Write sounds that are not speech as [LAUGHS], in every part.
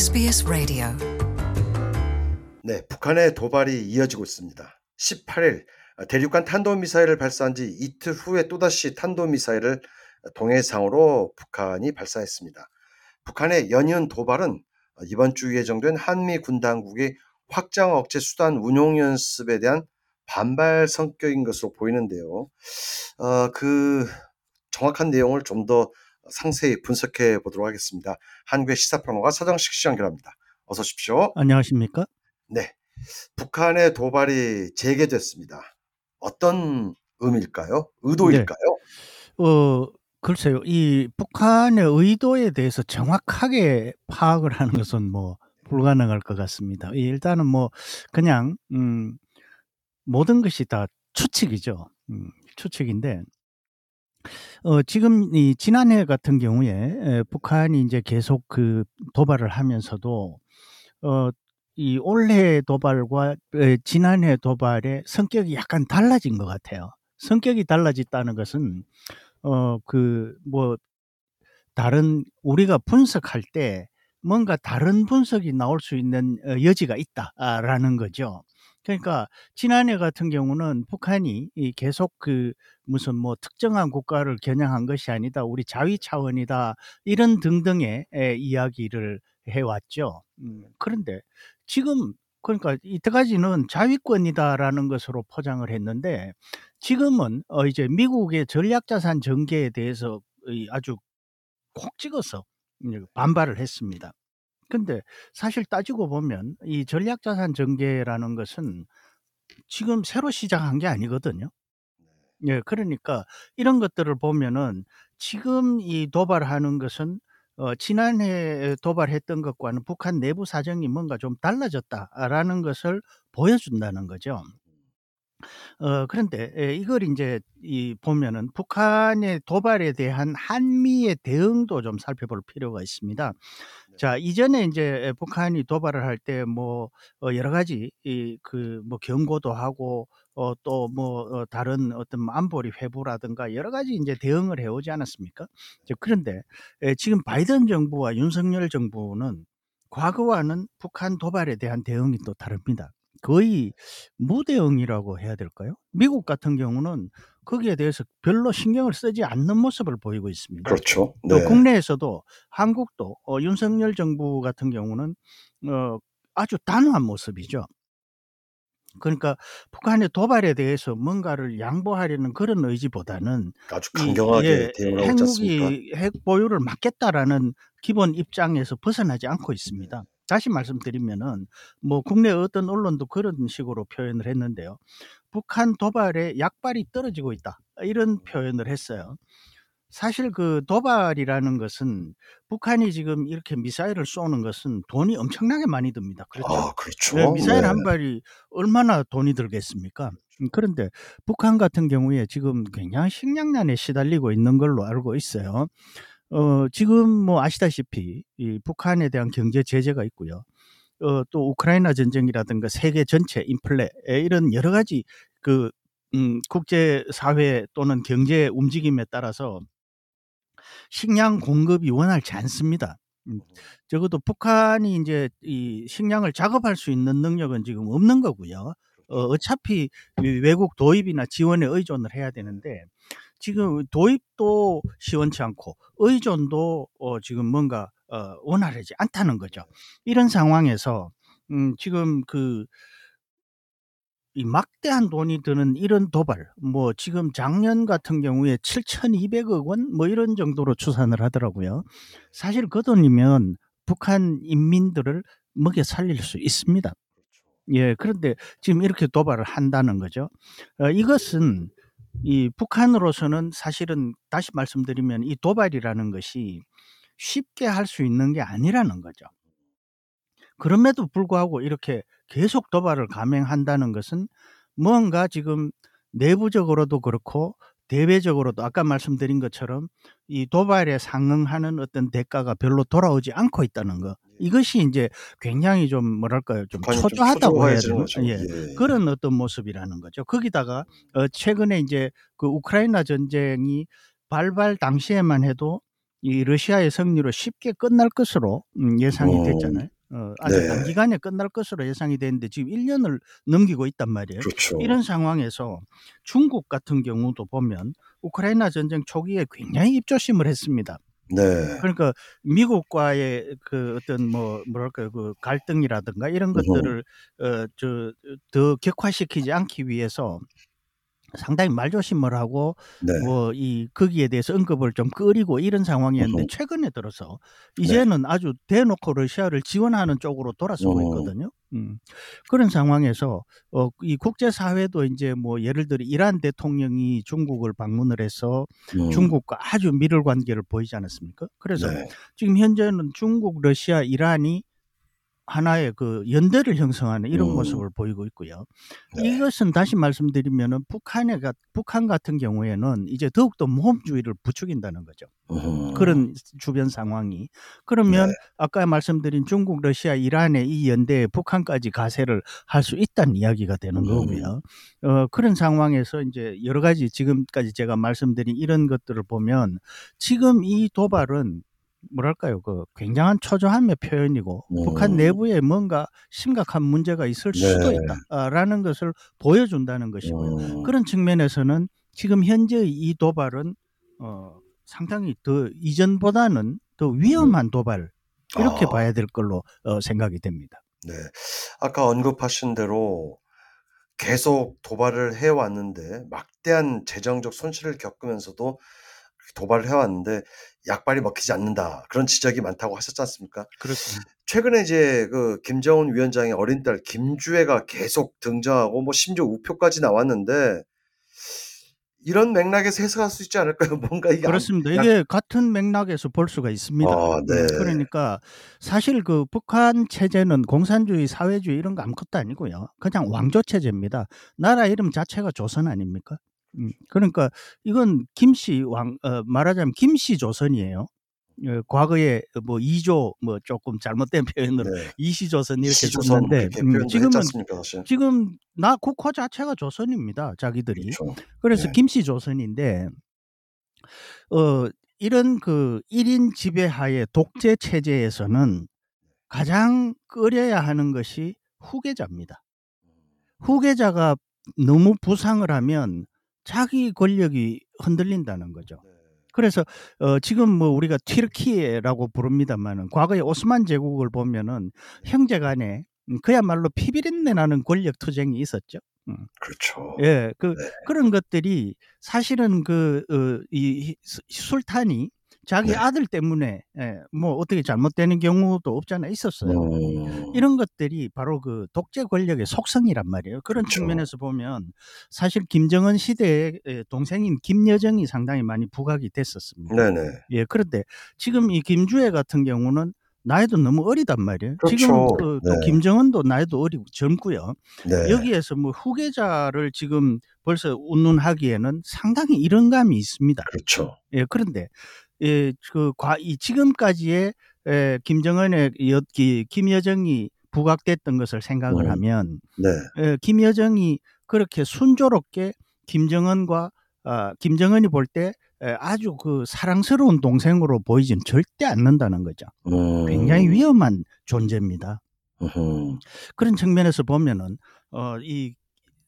SBS 라디오 네, 북한의 도발이 이어지고 있습니다. 18일 대륙간 탄도미사일을 발사한 지 이틀 후에 또다시 탄도미사일을 동해상으로 북한이 발사했습니다. 북한의 연이은 도발은 이번 주 예정된 한미 군 당국의 확장 억제 수단 운용 연습에 대한 반발 성격인 것으로 보이는데요. 어, 그 정확한 내용을 좀더 상세히 분석해 보도록 하겠습니다. 한국의 시사평론가 서정식 씨 연결합니다. 어서 오십시오. 안녕하십니까? 네. 북한의 도발이 재개됐습니다. 어떤 의미일까요? 의도일까요? 어, 글쎄요. 이 북한의 의도에 대해서 정확하게 파악을 하는 것은 뭐 불가능할 것 같습니다. 이 일단은 뭐 그냥 음 모든 것이 다 추측이죠. 음 추측인데 어 지금 이 지난해 같은 경우에 에, 북한이 이제 계속 그 도발을 하면서도 어 이 올해 도발과 에, 지난해 도발의 성격이 약간 달라진 것 같아요. 성격이 달라졌다는 것은 어 그 뭐 다른 우리가 분석할 때 뭔가 다른 분석이 나올 수 있는 어 여지가 있다라는 거죠. 그러니까 지난해 같은 경우는 북한이 이 계속 그 무슨 뭐 특정한 국가를 겨냥한 것이 아니다. 우리 자위 차원이다. 이런 등등의 에, 이야기를 해 왔죠. 음 그런데 지금 그러니까 이때까지는 자위권이다라는 것으로 포장을 했는데 지금은 어 이제 미국의 전략자산 전개에 대해서 이 아주 콕 찍어서 이제 반발을 했습니다. 근데 사실 따지고 보면 이 전략자산 전개라는 것은 지금 새로 시작한 게 아니거든요. 예, 그러니까 이런 것들을 보면은 지금 이 도발하는 것은 어 지난해 도발했던 것과는 북한 내부 사정이 뭔가 좀 달라졌다라는 것을 보여준다는 거죠. 어 그런데 예 이걸 인제 이 보면은 북한의 도발에 대한 한미의 대응도 좀 살펴볼 필요가 있습니다. 네. 자 이전에 인제 북한이 도발을 할 때뭐어 여러 가지 이그뭐 경고도 하고 어 또뭐어 다른 어떤 뭐 안보리 회부라든가 여러 가지 인제 대응을 해 오지 않았습니까? 이제 그런데 예 지금 바이든 정부와 윤석열 정부는 과거와는 북한 도발에 대한 대응이 또 다릅니다. 거의 무대응이라고 해야 될까요? 미국 같은 경우는 거기에 대해서 별로 신경을 쓰지 않는 모습을 보이고 있습니다. 그렇죠. 또 네. 국내에서도 한국도 어 윤석열 정부 같은 경우는 어 아주 단호한 모습이죠. 그러니까 북한의 도발에 대해서 뭔가를 양보하려는 그런 의지보다는 아주 이 강경하게 예 대응을 하고 있지 않습니까? 핵무기 핵 보유를 막겠다라는 기본 입장에서 벗어나지 않고 있습니다. 다시 말씀드리면은 뭐 국내 어떤 언론도 그런 식으로 표현을 했는데요. "북한 도발에 약발이 떨어지고 있다." 이런 표현을 했어요. 사실 그 도발이라는 것은 북한이 지금 이렇게 미사일을 쏘는 것은 돈이 엄청나게 많이 듭니다. 그렇죠? 아네 그렇죠. 미사일 네. 한 발이 얼마나 돈이 들겠습니까? 음 그런데 북한 같은 경우에 지금 굉장히 식량난에 시달리고 있는 걸로 알고 있어요. 어 지금 뭐 아시다시피 이 북한에 대한 경제 제재가 있고요. 어 또 우크라이나 전쟁이라든가 세계 전체 인플레 에 이런 여러 가지 그 음 국제 사회 또는 경제 움직임에 따라서 식량 공급이 원활치 않습니다. 음 적어도 북한이 인제 이 식량을 작업할 수 있는 능력은 지금 없는 거고요. 어 어차피 이 외국 도입이나 지원에 의존을 해야 되는데 지금 도입도 시원치 않고 의존도 어 지금 뭔가 어 원활하지 않다는 거죠. 이런 상황에서 음 지금 그 이 막대한 돈이 드는 이런 도발 뭐 지금 작년 같은 경우에 7,200억 원 뭐 이런 정도로 추산을 하더라고요. 사실 그 돈이면 북한 인민들을 먹여 살릴 수 있습니다. 예 그런데 지금 이렇게 도발을 한다는 거죠. 어 이것은 이 북한으로서는 사실은 다시 말씀드리면 이 도발이라는 것이 쉽게 할 수 있는 게 아니라는 거죠. 그럼에도 불구하고 이렇게 계속 도발을 감행한다는 것은 뭔가 지금 내부적으로도 그렇고 대외적으로도 아까 말씀드린 것처럼 이 도발에 상응하는 어떤 대가가 별로 돌아오지 않고 있다는 거. 이것이 인제 굉장히 좀 뭐랄까요? 좀 초조하다고 해야 되나? 예. 예. 그런 어떤 모습이라는 거죠. 거기다가 어 최근에 인제 그 우크라이나 전쟁이 발발 당시에만 해도 이 러시아의 승리로 쉽게 끝날 것으로 음 예상이 음. 됐잖아요. 어 아주 네. 단기간에 끝날 것으로 예상이 됐는데 지금 1 년을 넘기고 있단 말이에요. 그렇죠. 이런 상황에서 중국 같은 경우도 보면 우크라이나 전쟁 초기에 굉장히 입조심을 했습니다. 네. 그러니까 미국과의 그 어떤 뭐 뭐랄까요? 그 갈등이라든가 이런. 것들을 어 저 더 격화시키지 않기 위해서 상당히 말조심을 하고 네. 뭐이 거기에 대해서 언급을 좀 꺼리고 이런 상황이었는데. 최근에 들어서 네. 이제는 아주 대놓고 러시아를 지원하는 쪽으로 돌아서고 음. 있거든요. 음. 그런 상황에서 어 이 국제 사회도 인제 뭐 예를 들어 이란 대통령이 중국을 방문을 해서 음. 중국과 아주 밀월 관계를 보이지 않았습니까? 그래서 네. 지금 현재는 중국, 러시아, 이란이 하나의 그 연대를 형성하는 이런 음. 모습을 보이고 있고요. 네. 이것은 다시 말씀드리면은 북한에 가 북한 같은 경우에는 이제 더욱더 모험주의를 부추긴다는 거죠. 음. 그런 주변 상황이. 네. 그러면 아까 말씀드린 중국, 러시아, 이란의 이 연대에 북한까지 가세를 할 수 있다는 이야기가 되는 음. 거고요. 어 그런 상황에서 인제 여러 가지 지금까지 제가 말씀드린 이런 것들을 보면 지금 이 도발은 뭐랄까요? 그 굉장한 초조함의 표현이고 북한 음. 내부에 뭔가 심각한 문제가 있을 수도 네. 있다. 아 라는 것을 보여준다는 것이고요. 음. 그런 측면에서는 지금 현재의 이 도발은 어 상당히 더 이전보다는 더 위험한 도발 이렇게 아. 봐야 될 걸로 어 생각이 됩니다. 네. 아까 언급하신 대로 계속 도발을 해 왔는데 막대한 재정적 손실을 겪으면서도 도발을 해 왔는데 "약발이 먹히지 않는다." 그런 지적이 많다고 하셨지 않습니까? 그렇습니다. 최근에 이제 그 김정은 위원장의 어린 딸 김주애가 계속 등장하고 뭐 심지어 우표까지 나왔는데 이런 맥락에서 해석할 수 있지 않을까요? [LAUGHS] 뭔가 이게 안 그렇습니다. 약 이게 같은 맥락에서 볼 수가 있습니다. 아음 네. 그러니까 사실 그 북한 체제는 공산주의, 사회주의 이런 거 아무것도 아니고요. 그냥 왕조 체제입니다. 나라 이름 자체가 조선 아닙니까? 음 그러니까 이건 김씨 왕 어 말하자면 김씨 조선이에요. 어 과거에 뭐 이조 뭐 쪼끔 잘못된 [LAUGHS] 표현으로 네. 이시 조선 이렇게 이시조선 썼는데 음 지금은? 지금 나 국호 자체가 조선입니다 자기들이. 그렇죠. 그래서 네. 김씨 조선인데 어 이런 그 1인 지배하에 독재 체제에서는 가장 꺼려야 하는 것이 후계자입니다. 후계자가 너무 부상을 하면 자기 권력이 흔들린다는 거죠. 네. 그래서 어 지금 뭐 우리가 튀르키예라고 부릅니다마는 과거에 오스만 제국을 보면은 형제 간에 음 그야말로 피비린내 나는 권력 투쟁이 있었죠. 음. 그렇죠. 예. 그 네. 그런 것들이 사실은 그어이 술탄이 자기 네. 아들 때문에 예 뭐 어떻게 잘못되는 경우도 없지 않아 있었어요. 음. 이런 것들이 바로 그 독재 권력의 속성이란 말이에요. 그런 그렇죠. 측면에서 보면 사실 김정은 시대에 예 동생인 김여정이 상당히 많이 부각이 됐었습니다. 네네. 예 그런데 지금 이 김주애 같은 경우는 나이도 너무 어리단 말이에요. 지금 그렇죠. 그또 네. 김정은도 나이도 어리고 젊고요. 네. 여기에서 뭐 후계자를 지금 벌써 운운하기에는 상당히 이른감이 있습니다. 그렇죠. 예 그런데 예 그 과 이 지금까지의 예 김정은의 여기 김여정이 부각됐던 것을 생각을 음. 하면 네. 예 김여정이 그렇게 순조롭게 김정은과 아 김정은이 볼때 예 아주 그 사랑스러운 동생으로 보이지는 절대 않는다는 거죠. 굉장히 음. 위험한 존재입니다. 으흠. 그런 측면에서 보면은 어 이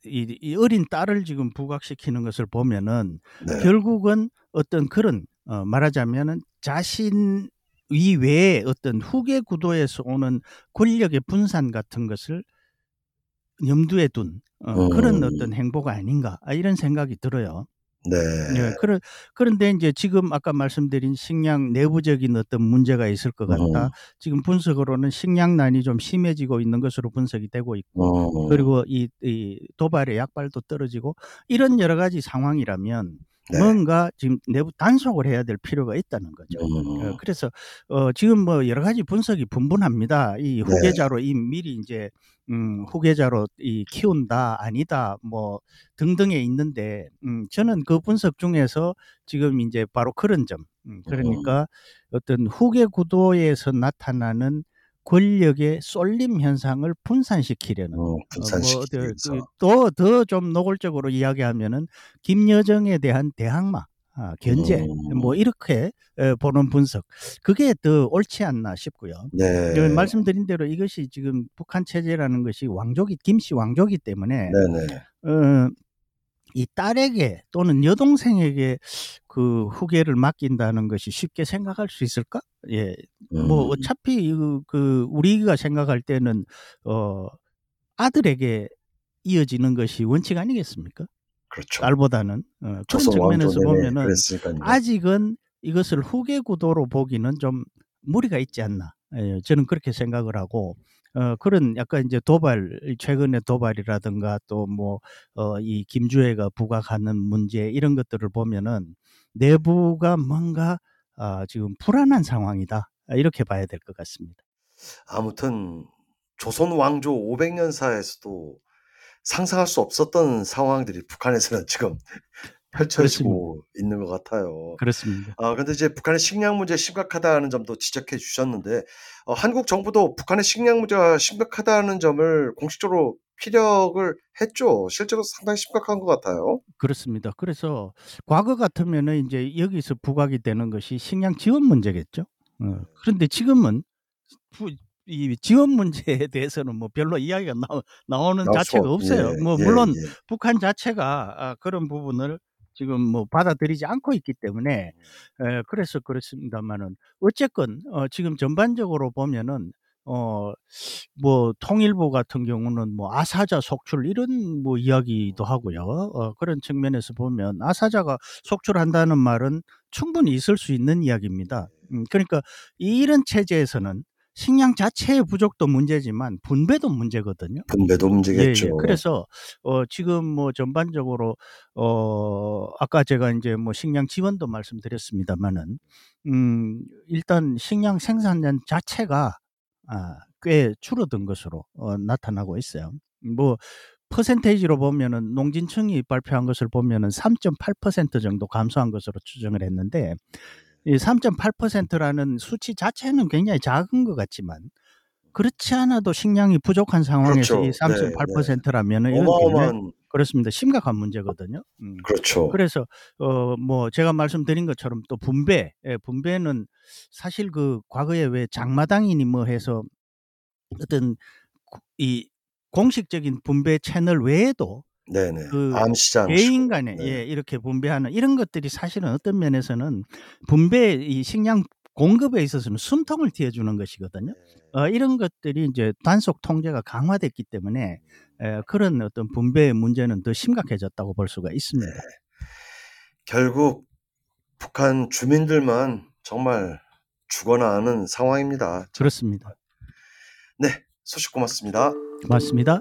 이 이 어린 딸을 지금 부각시키는 것을 보면은 네. 결국은 어떤 그런 어 말하자면은 자신 이외에 어떤 후계 구도에서 오는 권력의 분산 같은 것을 염두에 둔어 그런 음. 어떤 행보가 아닌가 아 이런 생각이 들어요. 네. 예. 그런 그런데 인제 지금 아까 말씀드린 식량 내부적인 어떤 문제가 있을 것 같다. 음. 지금 분석으로는 식량난이 좀 심해지고 있는 것으로 분석이 되고 있고 음. 그리고 이 이 도발의 약발도 떨어지고 이런 여러 가지 상황이라면 네. 뭔가 지금 내부 단속을 해야 될 필요가 있다는 거죠. 어 음. 그래서 어 지금 뭐 여러 가지 분석이 분분합니다. 이 네. 후계자로 이 미리 인제 음 후계자로 이 키운다 아니다 뭐 등등에 있는데 음 저는 그 분석 중에서 지금 인제 바로 그런 점음 음. 그러니까 어떤 후계 구도에서 나타나는 권력의 쏠림 현상을 분산시키려는 음어뭐 분산시키기 더 위해서. 그더더좀 노골적으로 이야기하면은 김여정에 대한 대항마 아, 견제 음. 뭐 이렇게 에, 보는 분석 그게 더 옳지 않나 싶고요. 네. 그 말씀드린 대로 이것이 지금 북한 체제라는 것이 왕족이 김씨 왕족이 때문에 네 네. 어, 이 딸에게 또는 여동생에게 그 후계를 맡긴다는 것이 쉽게 생각할 수 있을까? 예, 뭐 음. 어차피 그, 그 우리가 생각할 때는 어 아들에게 이어지는 것이 원칙 아니겠습니까? 그렇죠. 딸보다는 어, 그런 측면에서 보면은 그랬으니까요. 아직은 이것을 후계 구도로 보기는 좀 무리가 있지 않나. 예, 저는 그렇게 생각을 하고 어, 그런 약간 이제 도발 최근의 도발이라든가 또 뭐 어, 이 김주애가 부각하는 문제 이런 것들을 보면은 내부가 뭔가 아, 지금 불안한 상황이다 이렇게 봐야 될 것 같습니다. 아무튼 조선 왕조 500년사에서도 상상할 수 없었던 상황들이 북한에서는 지금 펼쳐지고 있는 것 같아요. 그렇습니다. 아, 근데 이제 북한의 식량 문제 심각하다는 점도 지적해 주셨는데, 어, 한국 정부도 북한의 식량 문제가 심각하다는 점을 공식적으로 피력을 했죠. 실제로 상당히 심각한 것 같아요. 그렇습니다. 그래서 과거 같으면은 이제 여기서 부각이 되는 것이 식량 지원 문제겠죠. 어, 그런데 지금은 부, 이 지원 문제에 [LAUGHS] 대해서는 뭐 별로 이야기가 나오, 나오는 자체가 없- 없어요. 예, 뭐 예, 물론 예. 북한 자체가 아, 그런 부분을 지금 뭐 받아들이지 않고 있기 때문에 에, 그래서 그렇습니다만은 어쨌건 어, 지금 전반적으로 보면은 어 뭐 통일부 같은 경우는 뭐 아사자 속출 이런 뭐 이야기도 하고요. 어, 그런 측면에서 보면 아사자가 속출한다는 말은 충분히 있을 수 있는 이야기입니다. 음, 그러니까 이런 체제에서는 식량 자체의 부족도 문제지만 분배도 문제거든요. 분배도 예, 문제겠죠. 예. 그래서 어 지금 뭐 전반적으로 어 아까 제가 인제 뭐 식량 지원도 말씀드렸습니다마는 음 일단 식량 생산량 자체가 아꽤 줄어든 것으로 어 나타나고 있어요. 뭐 퍼센테이지로 보면은 농진청이 발표한 것을 보면은 3.8% 정도 감소한 것으로 추정을 했는데 이 3.8%라는 수치 자체는 굉장히 작은 것 같지만 그렇지 않아도 식량이 부족한 상황에서 그렇죠. 이 네, 3.8%라면은 이건 굉장히 어마어마한 그렇습니다. 심각한 문제거든요. 음. 그렇죠. 그래서 어 뭐 제가 말씀드린 것처럼 또 분배, 예, 분배는 사실 그 과거에 왜 장마당이니 뭐 해서 어떤 구- 이 공식적인 분배 채널 외에도 네네. 그 암시장 개인 간에 네. 예, 이렇게 분배하는 이런 것들이 사실은 어떤 면에서는 분배 이 식량 공급에 있어서는 숨통을 틔워주는 것이거든요. 어, 이런 것들이 이제 단속 통제가 강화됐기 때문에 에, 그런 어떤 분배의 문제는 더 심각해졌다고 볼 수가 있습니다. 결국 북한 주민들만 정말 죽어나 하는 상황입니다. 그렇습니다. 네, 소식 고맙습니다. 고맙습니다.